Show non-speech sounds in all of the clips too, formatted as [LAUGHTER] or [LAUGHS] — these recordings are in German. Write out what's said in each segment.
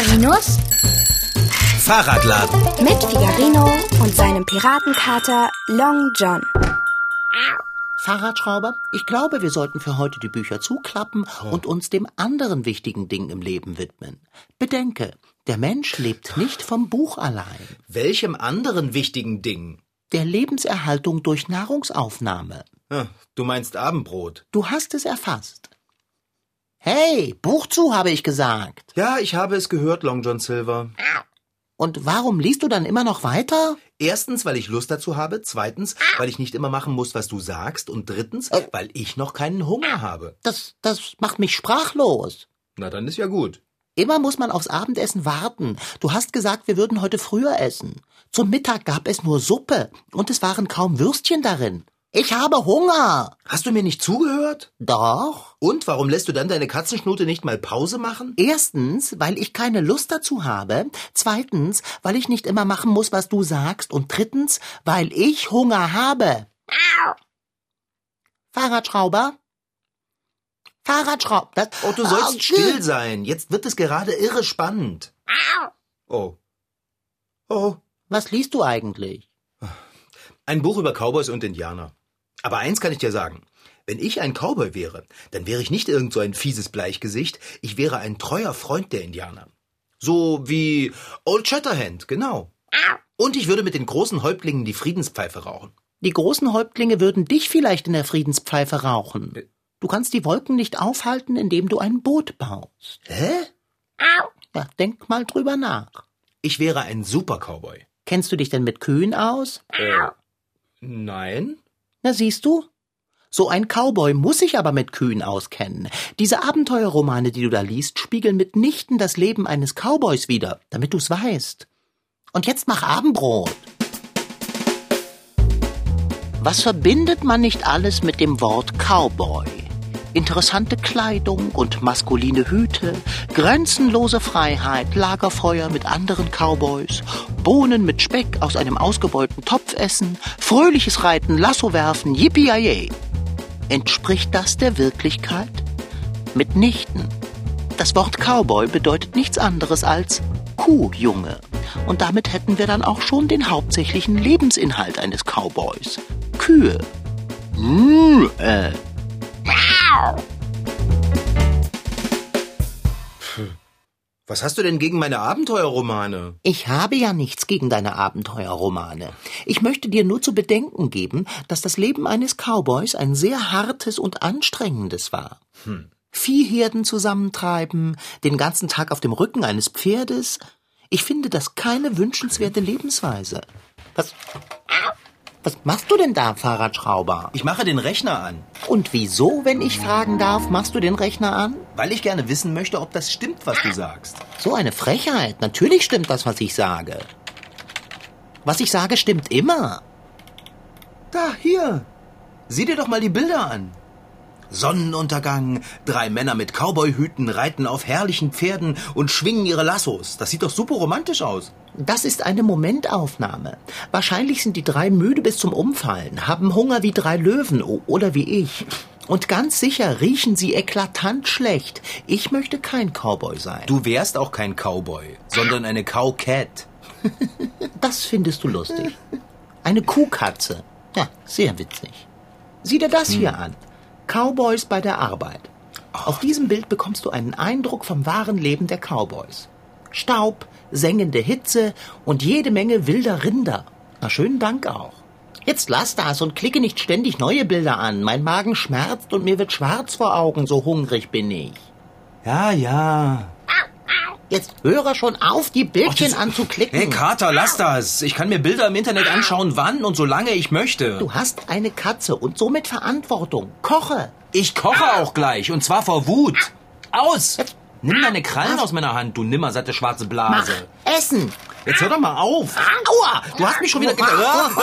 Figarinos Fahrradladen. mit Figarino und seinem Piratenkater Long John. Fahrradschrauber, ich glaube, wir sollten für heute die Bücher zuklappen und uns dem anderen wichtigen Ding im Leben widmen. Bedenke, der Mensch lebt nicht vom Buch allein, Welchem anderen wichtigen Ding? der Lebenserhaltung durch Nahrungsaufnahme. Ah, Du meinst Abendbrot. Du hast es erfasst. Hey, Buch zu, habe ich gesagt. Ja, ich habe es gehört, Long John Silver. Und warum liest du dann immer noch weiter? Erstens, weil ich Lust dazu habe. Zweitens, weil ich nicht immer machen muss, was du sagst. Und drittens, weil ich noch keinen Hunger habe. Das, das macht mich sprachlos. Na, dann ist ja gut. Immer muss man aufs Abendessen warten. Du hast gesagt, wir würden heute früher essen. Zum Mittag gab es nur Suppe und es waren kaum Würstchen darin. Ich habe Hunger. Hast du mir nicht zugehört? Doch. Und warum lässt du dann deine Katzenschnute nicht mal Pause machen? Erstens, weil ich keine Lust dazu habe. Zweitens, weil ich nicht immer machen muss, was du sagst. Und drittens, weil ich Hunger habe. Fahrradschrauber? Fahrradschrauber. Das, Oh, du sollst Ah, still sein. Jetzt wird es gerade irre spannend. Oh. Oh. Was liest du eigentlich? Ein Buch über Cowboys und Indianer. Aber eins kann ich dir sagen. Wenn ich ein Cowboy wäre, dann wäre ich nicht irgend so ein fieses Bleichgesicht. Ich wäre ein treuer Freund der Indianer. So wie Old Shatterhand, genau. Und ich würde mit den großen Häuptlingen die Friedenspfeife rauchen. Die großen Häuptlinge würden dich vielleicht in der Friedenspfeife rauchen. Du kannst die Wolken nicht aufhalten, indem du ein Boot baust. Hä? Ja, denk mal drüber nach. Ich wäre ein super Cowboy. Kennst du dich denn mit Kühen aus? Nein? Na siehst du? So ein Cowboy muss sich aber mit Kühen auskennen. Diese Abenteuerromane, die du da liest, spiegeln mitnichten das Leben eines Cowboys wider, damit du's weißt. Und jetzt mach Abendbrot. Was verbindet man nicht alles mit dem Wort Cowboy? Interessante Kleidung und maskuline Hüte, grenzenlose Freiheit, Lagerfeuer mit anderen Cowboys, Bohnen mit Speck aus einem ausgebeulten Topf essen, fröhliches Reiten, Lasso werfen, yippie Entspricht das der Wirklichkeit? Mitnichten. Das Wort Cowboy bedeutet nichts anderes als Kuhjunge. Und damit hätten wir dann auch schon den hauptsächlichen Lebensinhalt eines Cowboys. Kühe. Mm, äh. Was hast du denn gegen meine Abenteuerromane? Ich habe ja nichts gegen deine Abenteuerromane. Ich möchte dir nur zu bedenken geben, dass das Leben eines Cowboys ein sehr hartes und anstrengendes war. Viehherden zusammentreiben, den ganzen Tag auf dem Rücken eines Pferdes. Ich finde das keine wünschenswerte Lebensweise. Was, was machst du denn da, Fahrradschrauber? Ich mache den Rechner an, Und wieso, wenn ich fragen darf, machst du den Rechner an? weil ich gerne wissen möchte, ob das stimmt, was du sagst. So eine Frechheit. Natürlich stimmt das, was ich sage. Was ich sage, stimmt immer. Da, hier. Sieh dir doch mal die Bilder an. Sonnenuntergang, drei Männer mit Cowboyhüten reiten auf herrlichen Pferden und schwingen ihre Lassos. Das sieht doch super romantisch aus. Das ist eine Momentaufnahme. Wahrscheinlich sind die drei müde bis zum Umfallen, haben Hunger wie drei Löwen oder wie ich. Und ganz sicher riechen sie eklatant schlecht. Ich möchte kein Cowboy sein. Du wärst auch kein Cowboy, sondern eine Cowcat. [LAUGHS] Das findest du lustig. Eine Kuhkatze. Ja, sehr witzig. Sieh dir das hier an. Cowboys bei der Arbeit. Auf diesem Bild bekommst du einen Eindruck vom wahren Leben der Cowboys. Staub, sengende Hitze und jede Menge wilder Rinder. Na, schönen Dank auch. Jetzt lass das und klicke nicht ständig neue Bilder an. Mein Magen schmerzt und mir wird schwarz vor Augen, so hungrig bin ich. Ja, ja. Jetzt höre schon auf, die Bildchen anzuklicken. Hey, Kater, lass das. Ich kann mir Bilder im Internet anschauen, wann und solange ich möchte. Du hast eine Katze und somit Verantwortung. Koche. Ich koche auch gleich, und zwar vor Wut. Aus! Nimm deine Krallen aus meiner Hand, du nimmersatte schwarze Mach Blase. Essen. Jetzt hör doch mal auf. Aua! Du hast mich schon wieder... ge- Ah, ah.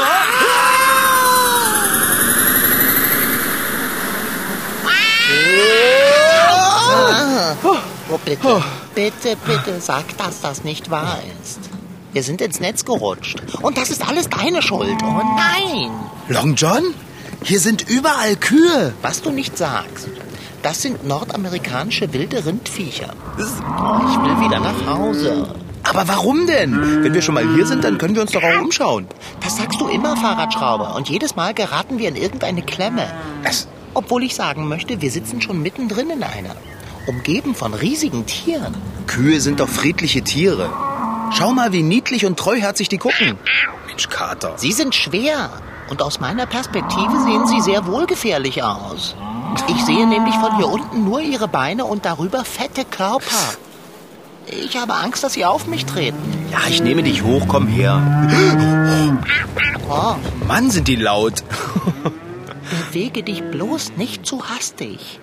Oh, bitte, bitte, bitte, sag, dass das nicht wahr ist. Wir sind ins Netz gerutscht. Und das ist alles deine Schuld. Oh nein. Long John? Hier sind überall Kühe. Was du nicht sagst. Das sind nordamerikanische wilde Rindviecher. Ich will wieder nach Hause. Aber warum denn? Wenn wir schon mal hier sind, dann können wir uns doch auch umschauen. Das sagst du immer, Fahrradschrauber. Und jedes Mal geraten wir in irgendeine Klemme. Was? Obwohl ich sagen möchte, wir sitzen schon mittendrin in einer. Umgeben von riesigen Tieren. Kühe sind doch friedliche Tiere. Schau mal, wie niedlich und treuherzig die gucken. Mensch, Kater. Sie sind schwer. Und aus meiner Perspektive sehen sie sehr wohlgefährlich aus. Ich sehe nämlich von hier unten nur ihre Beine und darüber fette Körper. Ich habe Angst, dass sie auf mich treten. Ja, ich nehme dich hoch, komm her. Oh, Mann, sind die laut. bewege dich bloß nicht zu hastig.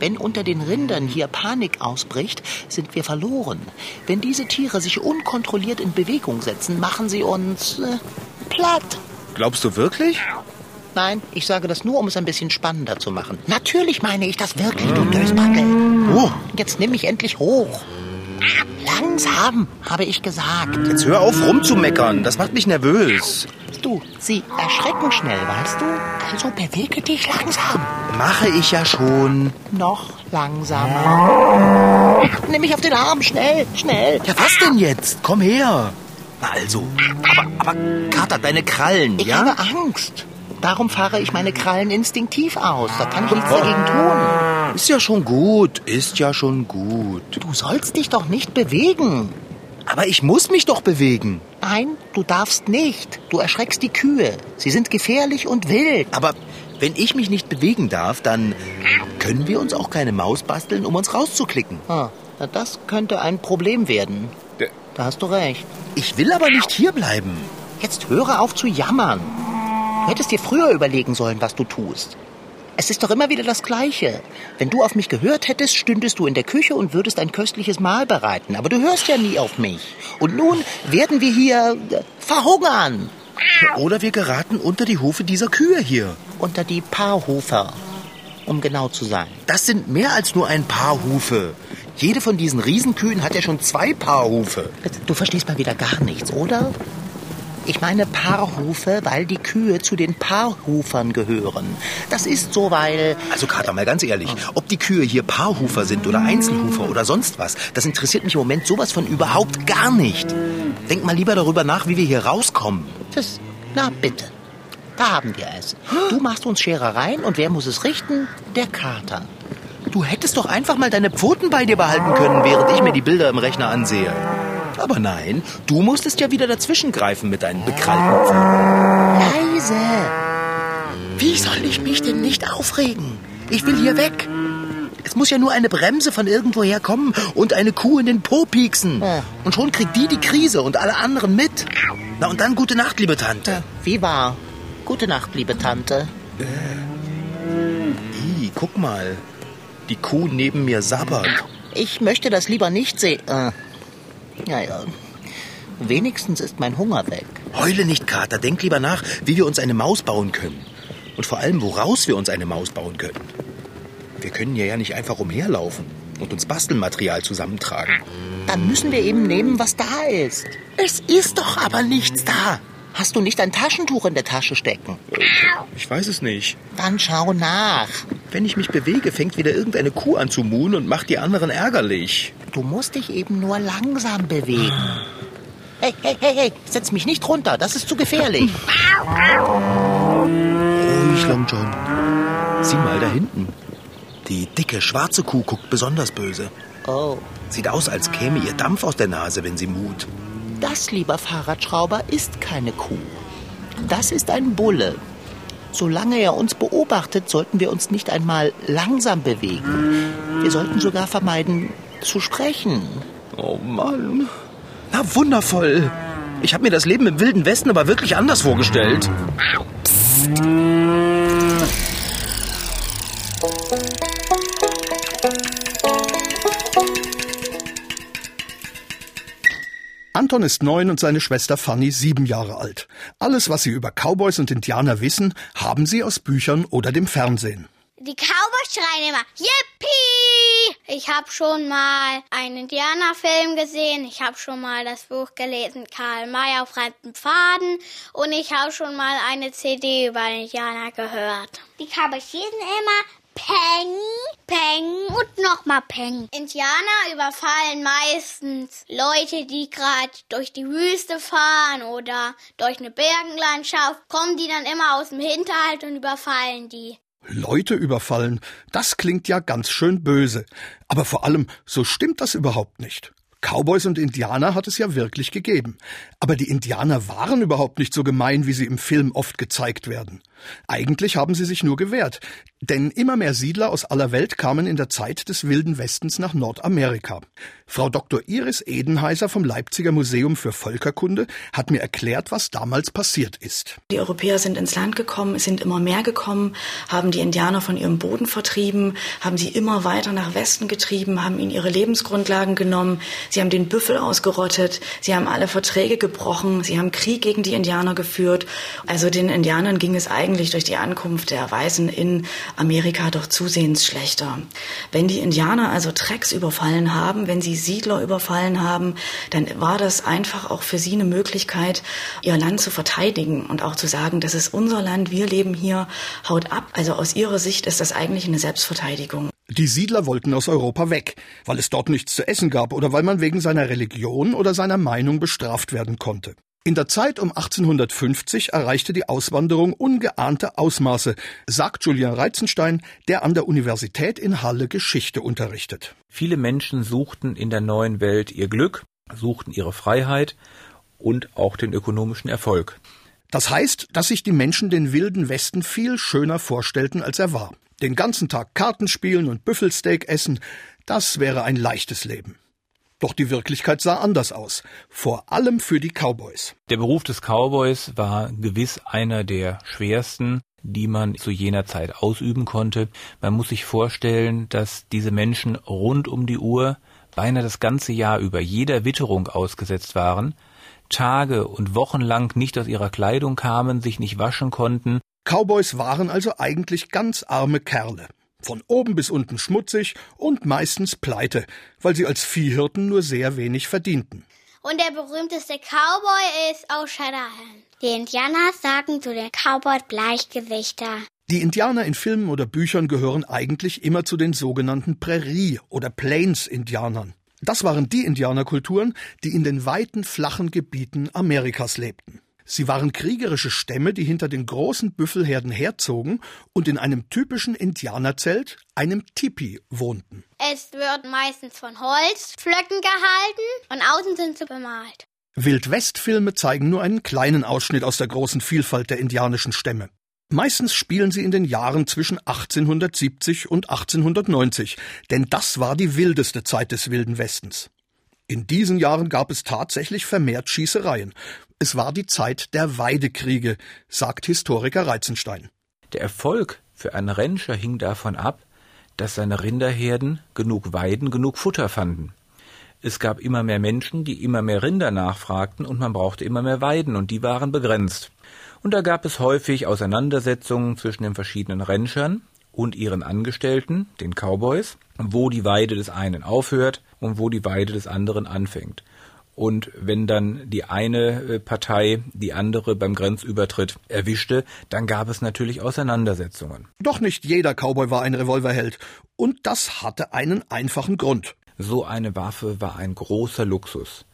Wenn unter den Rindern hier Panik ausbricht, sind wir verloren. Wenn diese Tiere sich unkontrolliert in Bewegung setzen, machen sie uns äh, platt. Glaubst du wirklich? Nein, ich sage das nur, um es ein bisschen spannender zu machen. Natürlich meine ich das wirklich, du Dösbackel. Oh, Jetzt nimm mich endlich hoch. Langsam, habe ich gesagt. jetzt hör auf rumzumeckern. Das macht mich nervös. Du, sie erschrecken schnell, weißt du? Also bewege dich langsam. Mache ich ja schon. Noch langsamer. Nimm mich auf den Arm, schnell, schnell. Ja, was denn jetzt? Komm her. Na also. Aber, aber, Kater, deine Krallen, Ich ja? habe Angst. Darum fahre ich meine Krallen instinktiv aus. Da kann ich nichts dagegen tun. Ist ja schon gut. Ist ja schon gut. Du sollst dich doch nicht bewegen. Aber ich muss mich doch bewegen. Nein, du darfst nicht. Du erschreckst die Kühe. Sie sind gefährlich und wild. Aber wenn ich mich nicht bewegen darf, dann können wir uns auch keine Maus basteln, um uns rauszuklicken. Ah, na, das könnte ein Problem werden. Da hast du recht. Ich will aber nicht hierbleiben. Jetzt höre auf zu jammern. Du hättest dir früher überlegen sollen, was du tust. Es ist doch immer wieder das Gleiche. Wenn du auf mich gehört hättest, stündest du in der Küche und würdest ein köstliches Mahl bereiten. Aber du hörst ja nie auf mich. Und nun werden wir hier äh, verhungern. Oder wir geraten unter die Hufe dieser Kühe hier. Unter die Paarhufer, um genau zu sein. Das sind mehr als nur ein paar Hufe. Jede von diesen Riesenkühen hat ja schon zwei Paar Hufe. Du verstehst mal wieder gar nichts, oder? Ich meine Paarhufe, weil die Kühe zu den Paarhufern gehören. Das ist so, weil... Also Kater, mal ganz ehrlich, ob die Kühe hier Paarhufer sind oder Einzelhufer oder sonst was, das interessiert mich im Moment sowas von überhaupt gar nicht. Denk mal lieber darüber nach, wie wir hier rauskommen. Das, na bitte. Da haben wir es. Du machst uns Scherereien und wer muss es richten? Der Kater. Du hättest doch einfach mal deine Pfoten bei dir behalten können, während ich mir die Bilder im Rechner ansehe. Aber nein, du musstest ja wieder dazwischen greifen mit deinen bekrallten Pfoten. Leise. Wie soll ich mich denn nicht aufregen? Ich will hier weg. Es muss ja nur eine Bremse von irgendwoher kommen und eine Kuh in den Po pieksen. Ja. Und schon kriegt die die Krise und alle anderen mit. Na und dann gute Nacht, liebe Tante. Wie war? Gute Nacht, liebe Tante. Ih, guck mal. Die Kuh neben mir sabbert. Ich möchte das lieber nicht sehen. Äh, ja, ja. Wenigstens ist mein Hunger weg. Heule nicht, Kater. Denk lieber nach, wie wir uns eine Maus bauen können. Und vor allem, woraus wir uns eine Maus bauen können. Wir können ja ja nicht einfach umherlaufen und uns Bastelmaterial zusammentragen. Dann müssen wir eben nehmen, was da ist. Es ist doch aber nichts da. Hast du nicht ein Taschentuch in der Tasche stecken? Ich weiß es nicht. Dann schau nach. Wenn ich mich bewege, fängt wieder irgendeine Kuh an zu muhen und macht die anderen ärgerlich. Du musst dich eben nur langsam bewegen. Hey, hey, hey, hey, setz mich nicht runter, das ist zu gefährlich. Ruhig, Long John. Sieh mal da hinten. Die dicke, schwarze Kuh guckt besonders böse. Oh, Sieht aus, als käme ihr Dampf aus der Nase, wenn sie mut. das, lieber Fahrradschrauber, ist keine Kuh. Das ist ein Bulle. Solange er uns beobachtet, sollten wir uns nicht einmal langsam bewegen. Wir sollten sogar vermeiden, zu sprechen. Oh Mann. Na, wundervoll. Ich habe mir das Leben im Wilden Westen aber wirklich anders vorgestellt. Anton ist neun und seine Schwester Fanny sieben Jahre alt. Alles, was sie über Cowboys und Indianer wissen, haben sie aus Büchern oder dem Fernsehen. Die Cowboys schreien immer Yippie! Ich habe schon mal einen Indianerfilm gesehen, ich habe schon mal das Buch gelesen Karl May auf fremden Pfaden und ich habe schon mal eine CD über Indianer gehört. Die Cowboys hießen immer Penny, Peng und nochmal Peng. Indianer überfallen meistens Leute, die gerade durch die Wüste fahren oder durch eine Bergenlandschaft. Kommen die dann immer aus dem Hinterhalt und überfallen die. Leute überfallen, das klingt ja ganz schön böse. Aber vor allem, so stimmt das überhaupt nicht. Cowboys und Indianer hat es ja wirklich gegeben. Aber die Indianer waren überhaupt nicht so gemein, wie sie im Film oft gezeigt werden. Eigentlich haben sie sich nur gewehrt, denn immer mehr Siedler aus aller Welt kamen in der Zeit des Wilden Westens nach Nordamerika. Frau Dr. Iris Edenheiser vom Leipziger Museum für Völkerkunde hat mir erklärt, was damals passiert ist. Die Europäer sind ins Land gekommen, sind immer mehr gekommen, haben die Indianer von ihrem Boden vertrieben, haben sie immer weiter nach Westen getrieben, haben ihnen ihre Lebensgrundlagen genommen, sie haben den Büffel ausgerottet, sie haben alle Verträge gebrochen, sie haben Krieg gegen die Indianer geführt. Also den Indianern ging es eigentlich durch die Ankunft der Weißen in Amerika doch zusehends schlechter. Wenn die Indianer also Trecks überfallen haben, wenn sie Siedler überfallen haben, dann war das einfach auch für sie eine Möglichkeit, ihr Land zu verteidigen und auch zu sagen, das ist unser Land, wir leben hier, haut ab. Also aus ihrer Sicht ist das eigentlich eine Selbstverteidigung. Die Siedler wollten aus Europa weg, weil es dort nichts zu essen gab oder weil man wegen seiner Religion oder seiner Meinung bestraft werden konnte. In der Zeit um 1850 erreichte die Auswanderung ungeahnte Ausmaße, sagt Julian Reizenstein, der an der Universität in Halle Geschichte unterrichtet. Viele Menschen suchten in der neuen Welt ihr Glück, suchten ihre Freiheit und auch den ökonomischen Erfolg. Das heißt, dass sich die Menschen den wilden Westen viel schöner vorstellten, als er war. Den ganzen Tag Karten spielen und Büffelsteak essen, das wäre ein leichtes Leben. Doch die Wirklichkeit sah anders aus, vor allem für die Cowboys. Der Beruf des Cowboys war gewiss einer der schwersten, die man zu jener Zeit ausüben konnte. Man muss sich vorstellen, dass diese Menschen rund um die Uhr beinahe das ganze Jahr über jeder Witterung ausgesetzt waren, Tage und Wochen lang nicht aus ihrer Kleidung kamen, sich nicht waschen konnten. Cowboys waren also eigentlich ganz arme Kerle. Von oben bis unten schmutzig und meistens pleite, weil sie als Viehhirten nur sehr wenig verdienten. Und der berühmteste Cowboy ist O'Shanahan. Die Indianer sagen zu den Cowboys Bleichgesichter. Die Indianer in Filmen oder Büchern gehören eigentlich immer zu den sogenannten Prärie- oder Plains-Indianern. Das waren die Indianerkulturen, die in den weiten, flachen Gebieten Amerikas lebten. Sie waren kriegerische Stämme, die hinter den großen Büffelherden herzogen und in einem typischen Indianerzelt, einem Tipi, wohnten. Es wird meistens von Holzpflöcken gehalten und außen sind sie bemalt. Wildwest-Filme zeigen nur einen kleinen Ausschnitt aus der großen Vielfalt der indianischen Stämme. Meistens spielen sie in den Jahren zwischen 1870 und 1890, denn das war die wildeste Zeit des Wilden Westens. In diesen Jahren gab es tatsächlich vermehrt Schießereien. Es war die Zeit der Weidekriege, sagt Historiker Reizenstein. Der Erfolg für einen Rentner hing davon ab, dass seine Rinderherden genug Weiden, genug Futter fanden. Es gab immer mehr Menschen, die immer mehr Rinder nachfragten und man brauchte immer mehr Weiden und die waren begrenzt. Und da gab es häufig Auseinandersetzungen zwischen den verschiedenen Rentschern und ihren Angestellten, den Cowboys, wo die Weide des einen aufhört und wo die Weide des anderen anfängt. Und wenn dann die eine äh, Partei die andere beim Grenzübertritt erwischte, dann gab es natürlich Auseinandersetzungen. Doch nicht jeder Cowboy war ein Revolverheld. Und das hatte einen einfachen Grund. So eine Waffe war ein großer Luxus.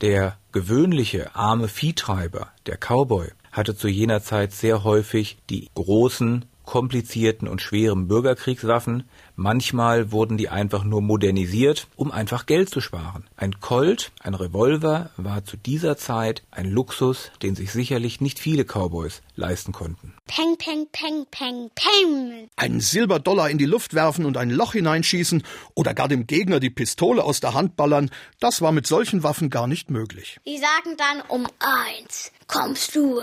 Der gewöhnliche arme Viehtreiber, der Cowboy, hatte zu jener Zeit sehr häufig die großen komplizierten und schweren Bürgerkriegswaffen. Manchmal wurden die einfach nur modernisiert, um einfach Geld zu sparen. Ein Colt, ein Revolver war zu dieser Zeit ein Luxus, den sich sicherlich nicht viele Cowboys leisten konnten. Peng, peng, peng, peng, peng. Einen Silberdollar in die Luft werfen und ein Loch hineinschießen oder gar dem Gegner die Pistole aus der Hand ballern, das war mit solchen Waffen gar nicht möglich. Die sagen dann, um eins kommst du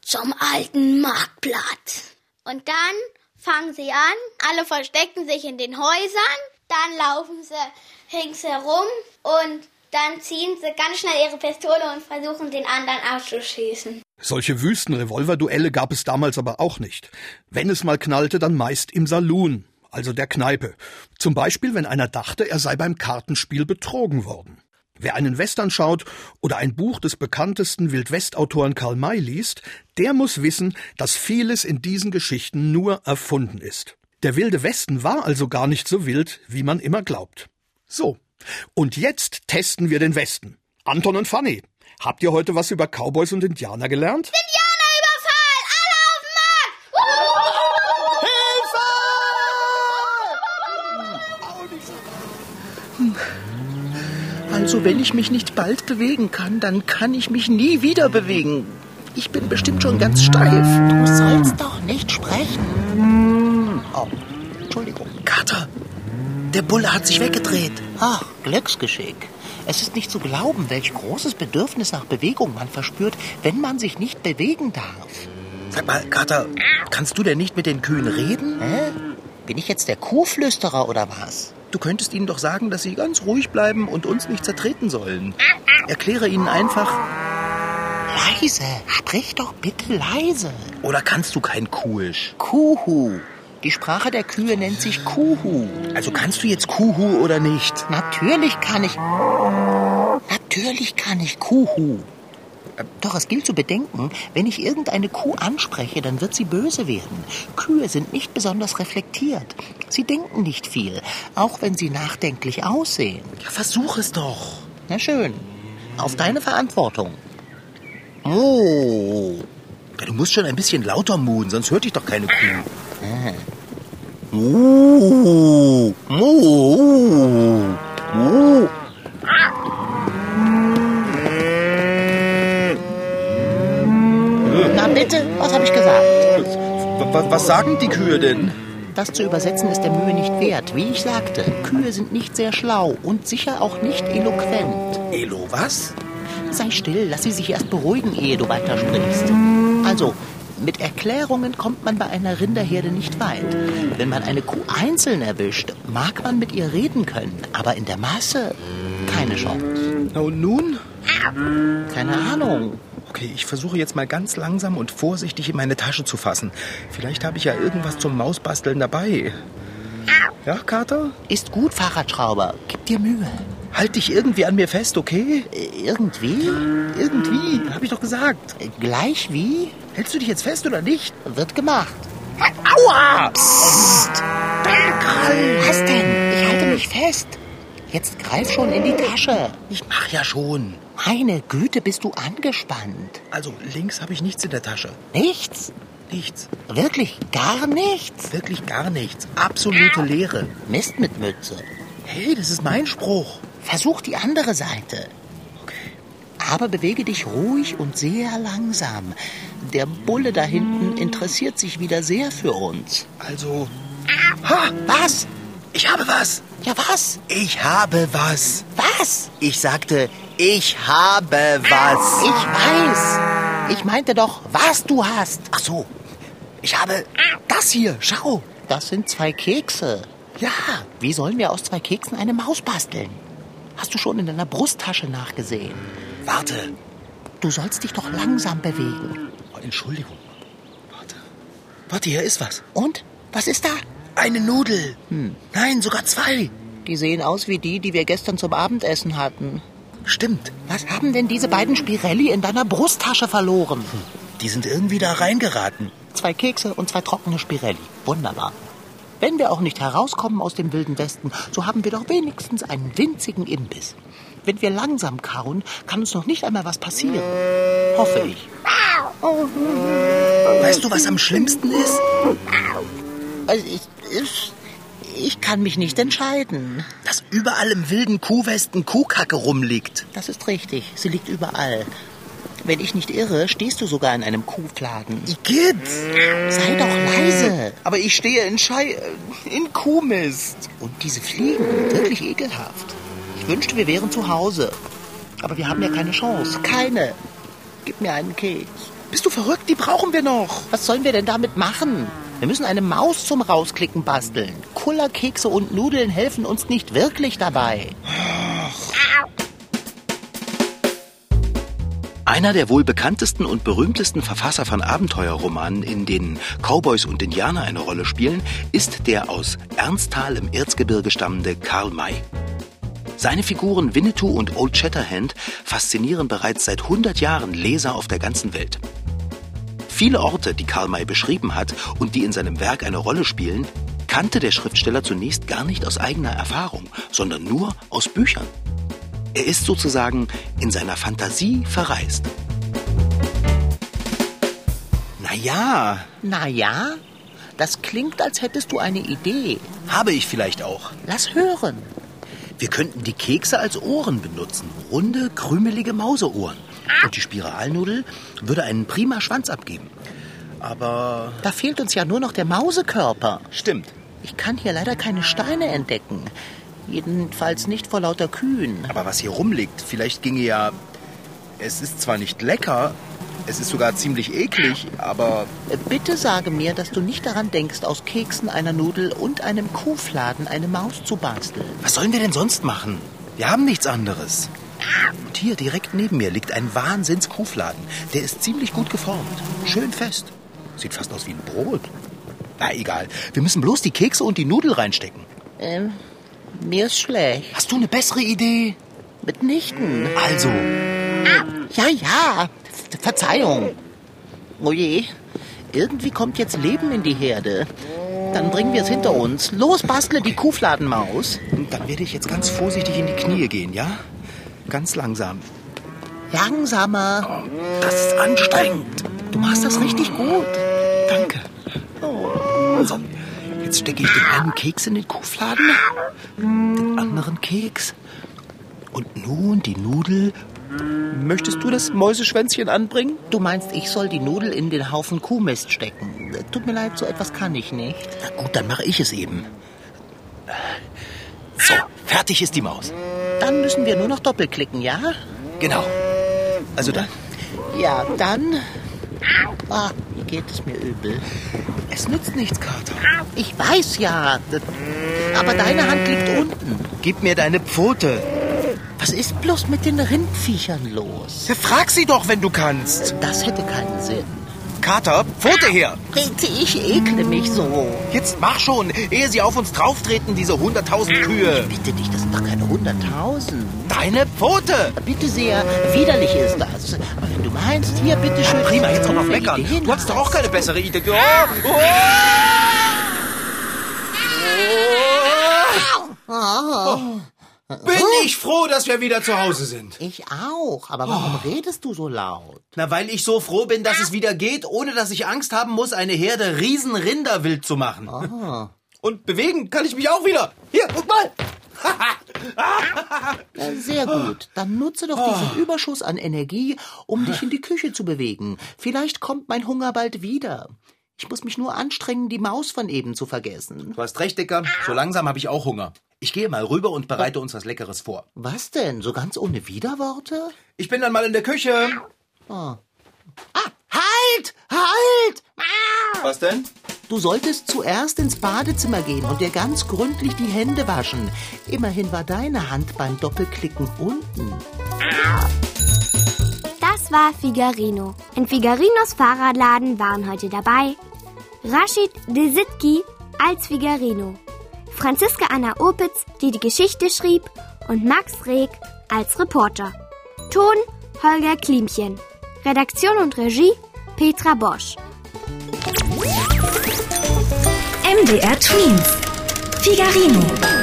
zum alten Marktplatz. Und dann fangen sie an, alle verstecken sich in den Häusern, dann laufen sie ringsherum und dann ziehen sie ganz schnell ihre Pistole und versuchen den anderen auszuschießen. Solche wüsten Revolverduelle gab es damals aber auch nicht. Wenn es mal knallte, dann meist im Saloon, also der Kneipe. Zum Beispiel, wenn einer dachte, er sei beim Kartenspiel betrogen worden. Wer einen Western schaut oder ein Buch des bekanntesten Wildwestautoren Karl May liest, der muss wissen, dass vieles in diesen Geschichten nur erfunden ist. Der wilde Westen war also gar nicht so wild, wie man immer glaubt. So, und jetzt testen wir den Westen. Anton und Fanny, habt ihr heute was über Cowboys und Indianer gelernt? Also wenn ich mich nicht bald bewegen kann, dann kann ich mich nie wieder bewegen. Ich bin bestimmt schon ganz steif. Du sollst doch nicht sprechen. Oh, Entschuldigung. Kater, der Bulle hat sich weggedreht. Ach, Glücksgeschick. Es ist nicht zu glauben, welch großes Bedürfnis nach Bewegung man verspürt, wenn man sich nicht bewegen darf. Sag mal, Kater, kannst du denn nicht mit den Kühen reden? Hä? Bin ich jetzt der Kuhflüsterer oder was? Du könntest ihnen doch sagen, dass sie ganz ruhig bleiben und uns nicht zertreten sollen. Erkläre ihnen einfach. Leise, sprich doch bitte leise. Oder kannst du kein Kuhisch? Kuhu. Die Sprache der Kühe nennt sich Kuhu. Also kannst du jetzt Kuhu oder nicht? Natürlich kann ich. Natürlich kann ich Kuhu. Doch es gilt zu bedenken, wenn ich irgendeine Kuh anspreche, dann wird sie böse werden. Kühe sind nicht besonders reflektiert. Sie denken nicht viel, auch wenn sie nachdenklich aussehen. Ja, versuch es doch. Na schön. Auf deine Verantwortung. Oh. Du musst schon ein bisschen lauter muhen, sonst hört dich doch keine Kuh. Uh. Uh. Uh. Na bitte, was habe ich gesagt? Was, was sagen die Kühe denn? Das zu übersetzen ist der Mühe nicht wert. Wie ich sagte, Kühe sind nicht sehr schlau und sicher auch nicht eloquent. Elo, was? Sei still, lass sie sich erst beruhigen, ehe du weitersprichst. Also, mit Erklärungen kommt man bei einer Rinderherde nicht weit. Wenn man eine Kuh einzeln erwischt, mag man mit ihr reden können, aber in der Masse keine Chance. Und nun? Keine Ahnung. Okay, ich versuche jetzt mal ganz langsam und vorsichtig in meine Tasche zu fassen. Vielleicht habe ich ja irgendwas zum Mausbasteln dabei. Ja, Kater? Ist gut, Fahrradschrauber. Gib dir Mühe. Halt dich irgendwie an mir fest, okay? Äh, Irgendwie? Irgendwie, habe ich doch gesagt. Äh, Gleich wie? Hältst du dich jetzt fest oder nicht? Wird gemacht. Aua! Psst! Karl! Was denn? Ich halte mich fest. Jetzt greif schon in die Tasche. Ich mach ja schon. Meine Güte, bist du angespannt. Also, links habe ich nichts in der Tasche. Nichts? Nichts. Wirklich gar nichts? Wirklich gar nichts. Absolute Leere. Mist mit Mütze. Hey, das ist mein Spruch. Versuch die andere Seite. Okay. Aber bewege dich ruhig und sehr langsam. Der Bulle da hinten interessiert sich wieder sehr für uns. Also. Ha! Was? Ich habe was! Ja, was? Ich habe was! Was? Ich sagte, ich habe was! Ich weiß. Ich meinte doch, was du hast. Ach so. Ich habe das hier. Schau. Das sind zwei Kekse. Ja. Wie sollen wir aus zwei Keksen eine Maus basteln? Hast du schon in deiner Brusttasche nachgesehen? Warte. Du sollst dich doch langsam bewegen. Oh, Entschuldigung. Warte. Warte, hier ist was. Und? Was ist da? Eine Nudel. Nein, sogar zwei. Die sehen aus wie die, die wir gestern zum Abendessen hatten. Stimmt. Was haben denn diese beiden Spirelli in deiner Brusttasche verloren? Die sind irgendwie da reingeraten. Zwei Kekse und zwei trockene Spirelli. Wunderbar. Wenn wir auch nicht herauskommen aus dem wilden Westen, so haben wir doch wenigstens einen winzigen Imbiss. Wenn wir langsam kauen, kann uns noch nicht einmal was passieren. Hoffe ich. Weißt du, was am schlimmsten ist? Also ich, ich, ich kann mich nicht entscheiden. Dass überall im wilden Kuhwesten Kuhkacke rumliegt. Das ist richtig. Sie liegt überall. Wenn ich nicht irre, stehst du sogar in einem Kuhfladen. Igitt! Sei doch leise. Aber ich stehe in Schei... in Kuhmist. Und diese Fliegen, wirklich ekelhaft. Ich wünschte, wir wären zu Hause. Aber wir haben ja keine Chance. Keine. Gib mir einen Keks. Bist du verrückt? Die brauchen wir noch. Was sollen wir denn damit machen? Wir müssen eine Maus zum Rausklicken basteln. Kullerkekse und Nudeln helfen uns nicht wirklich dabei. Einer der wohl bekanntesten und berühmtesten Verfasser von Abenteuerromanen, in denen Cowboys und Indianer eine Rolle spielen, ist der aus Ernsthal im Erzgebirge stammende Karl May. Seine Figuren Winnetou und Old Shatterhand faszinieren bereits seit 100 Jahren Leser auf der ganzen Welt. Viele Orte, die Karl May beschrieben hat und die in seinem Werk eine Rolle spielen, kannte der Schriftsteller zunächst gar nicht aus eigener Erfahrung, sondern nur aus Büchern. Er ist sozusagen in seiner Fantasie verreist. Na ja, Na ja, das klingt, als hättest du eine Idee. habe ich vielleicht auch. Lass hören. Wir könnten die Kekse als Ohren benutzen. Runde, krümelige Mauseohren. Und die Spiralnudel würde einen prima Schwanz abgeben. Aber Da fehlt uns ja nur noch der Mausekörper. stimmt. Ich kann hier leider keine Steine entdecken. Jedenfalls nicht vor lauter Kühen. Aber was hier rumliegt, vielleicht ginge ja. Es ist zwar nicht lecker, es ist sogar ziemlich eklig, aber Bitte sage mir, dass du nicht daran denkst, aus Keksen, einer Nudel und einem Kuhfladen eine Maus zu basteln. was sollen wir denn sonst machen? Wir haben nichts anderes. Und hier direkt neben mir liegt ein Wahnsinns-Kuhfladen. Der ist ziemlich gut geformt. Schön fest. Sieht fast aus wie ein Brot. Na egal. Wir müssen bloß die Kekse und die Nudel reinstecken. Ähm, mir ist schlecht. Hast du eine bessere Idee? Mitnichten. Also, Ja, ja. Ver- Verzeihung. Oh je. Irgendwie kommt jetzt Leben in die Herde. Dann bringen wir es hinter uns. Los, bastle die Kuhfladenmaus. dann werde ich jetzt ganz vorsichtig in die Knie gehen, ja? Ganz langsam. Langsamer. Das ist anstrengend. Du machst das richtig gut. Danke. So, jetzt stecke ich den einen Keks in den Kuhfladen, den anderen Keks und nun die Nudel. Möchtest du das Mäuseschwänzchen anbringen? Du meinst, ich soll die Nudel in den Haufen Kuhmist stecken. Tut mir leid, so etwas kann ich nicht. Na gut, dann mache ich es eben. So, fertig ist die Maus. Dann müssen wir nur noch doppelklicken, ja? Genau. Also dann, Ja, dann. Ah, wie geht es mir übel? es nützt nichts, Kater. Ich weiß ja. Aber deine Hand liegt unten. Gib mir deine Pfote. Was ist bloß mit den Rindviechern los? Frag sie doch, wenn du kannst. Das hätte keinen Sinn. Kater, Pfote her. Bitte, ich ekle mich so. Jetzt mach schon, ehe sie auf uns drauftreten, diese hunderttausend Kühe. Bitte dich, das sind doch keine hunderttausend. Deine Pfote. Bitte sehr, widerlich ist das. Aber wenn du meinst, hier, bitte schön. Prima, jetzt auch noch meckern. Idee. Du hast doch auch keine bessere Idee. Oh, oh. Oh, Bin ich froh, dass wir wieder zu Hause sind. ich auch. Aber warum redest du so laut? Na, weil ich so froh bin, dass es wieder geht, ohne dass ich Angst haben muss, eine Herde Riesenrinder wild zu machen. Und bewegen kann ich mich auch wieder. Hier, guck mal. [LAUGHS] Sehr gut. Dann nutze doch diesen Überschuss an Energie, um dich in die Küche zu bewegen. Vielleicht kommt mein Hunger bald wieder. Ich muss mich nur anstrengen, die Maus von eben zu vergessen. Du hast recht, Dicker. So langsam habe ich auch Hunger. Ich gehe mal rüber und bereite uns was Leckeres vor. Was denn? So ganz ohne Widerworte? Ich bin dann mal in der Küche. Ah, halt! Halt! Was denn? Du solltest zuerst ins Badezimmer gehen und dir ganz gründlich die Hände waschen. Immerhin war deine Hand beim Doppelklicken unten. Das war Figarino. In Figarinos Fahrradladen waren heute dabei Rashid Desitki als Figarino, Franziska Anna Opitz, die die Geschichte schrieb, und Max Reg als Reporter. Ton Holger Klimchen. Redaktion und Regie Petra Bosch. MDR Twins. Figarino.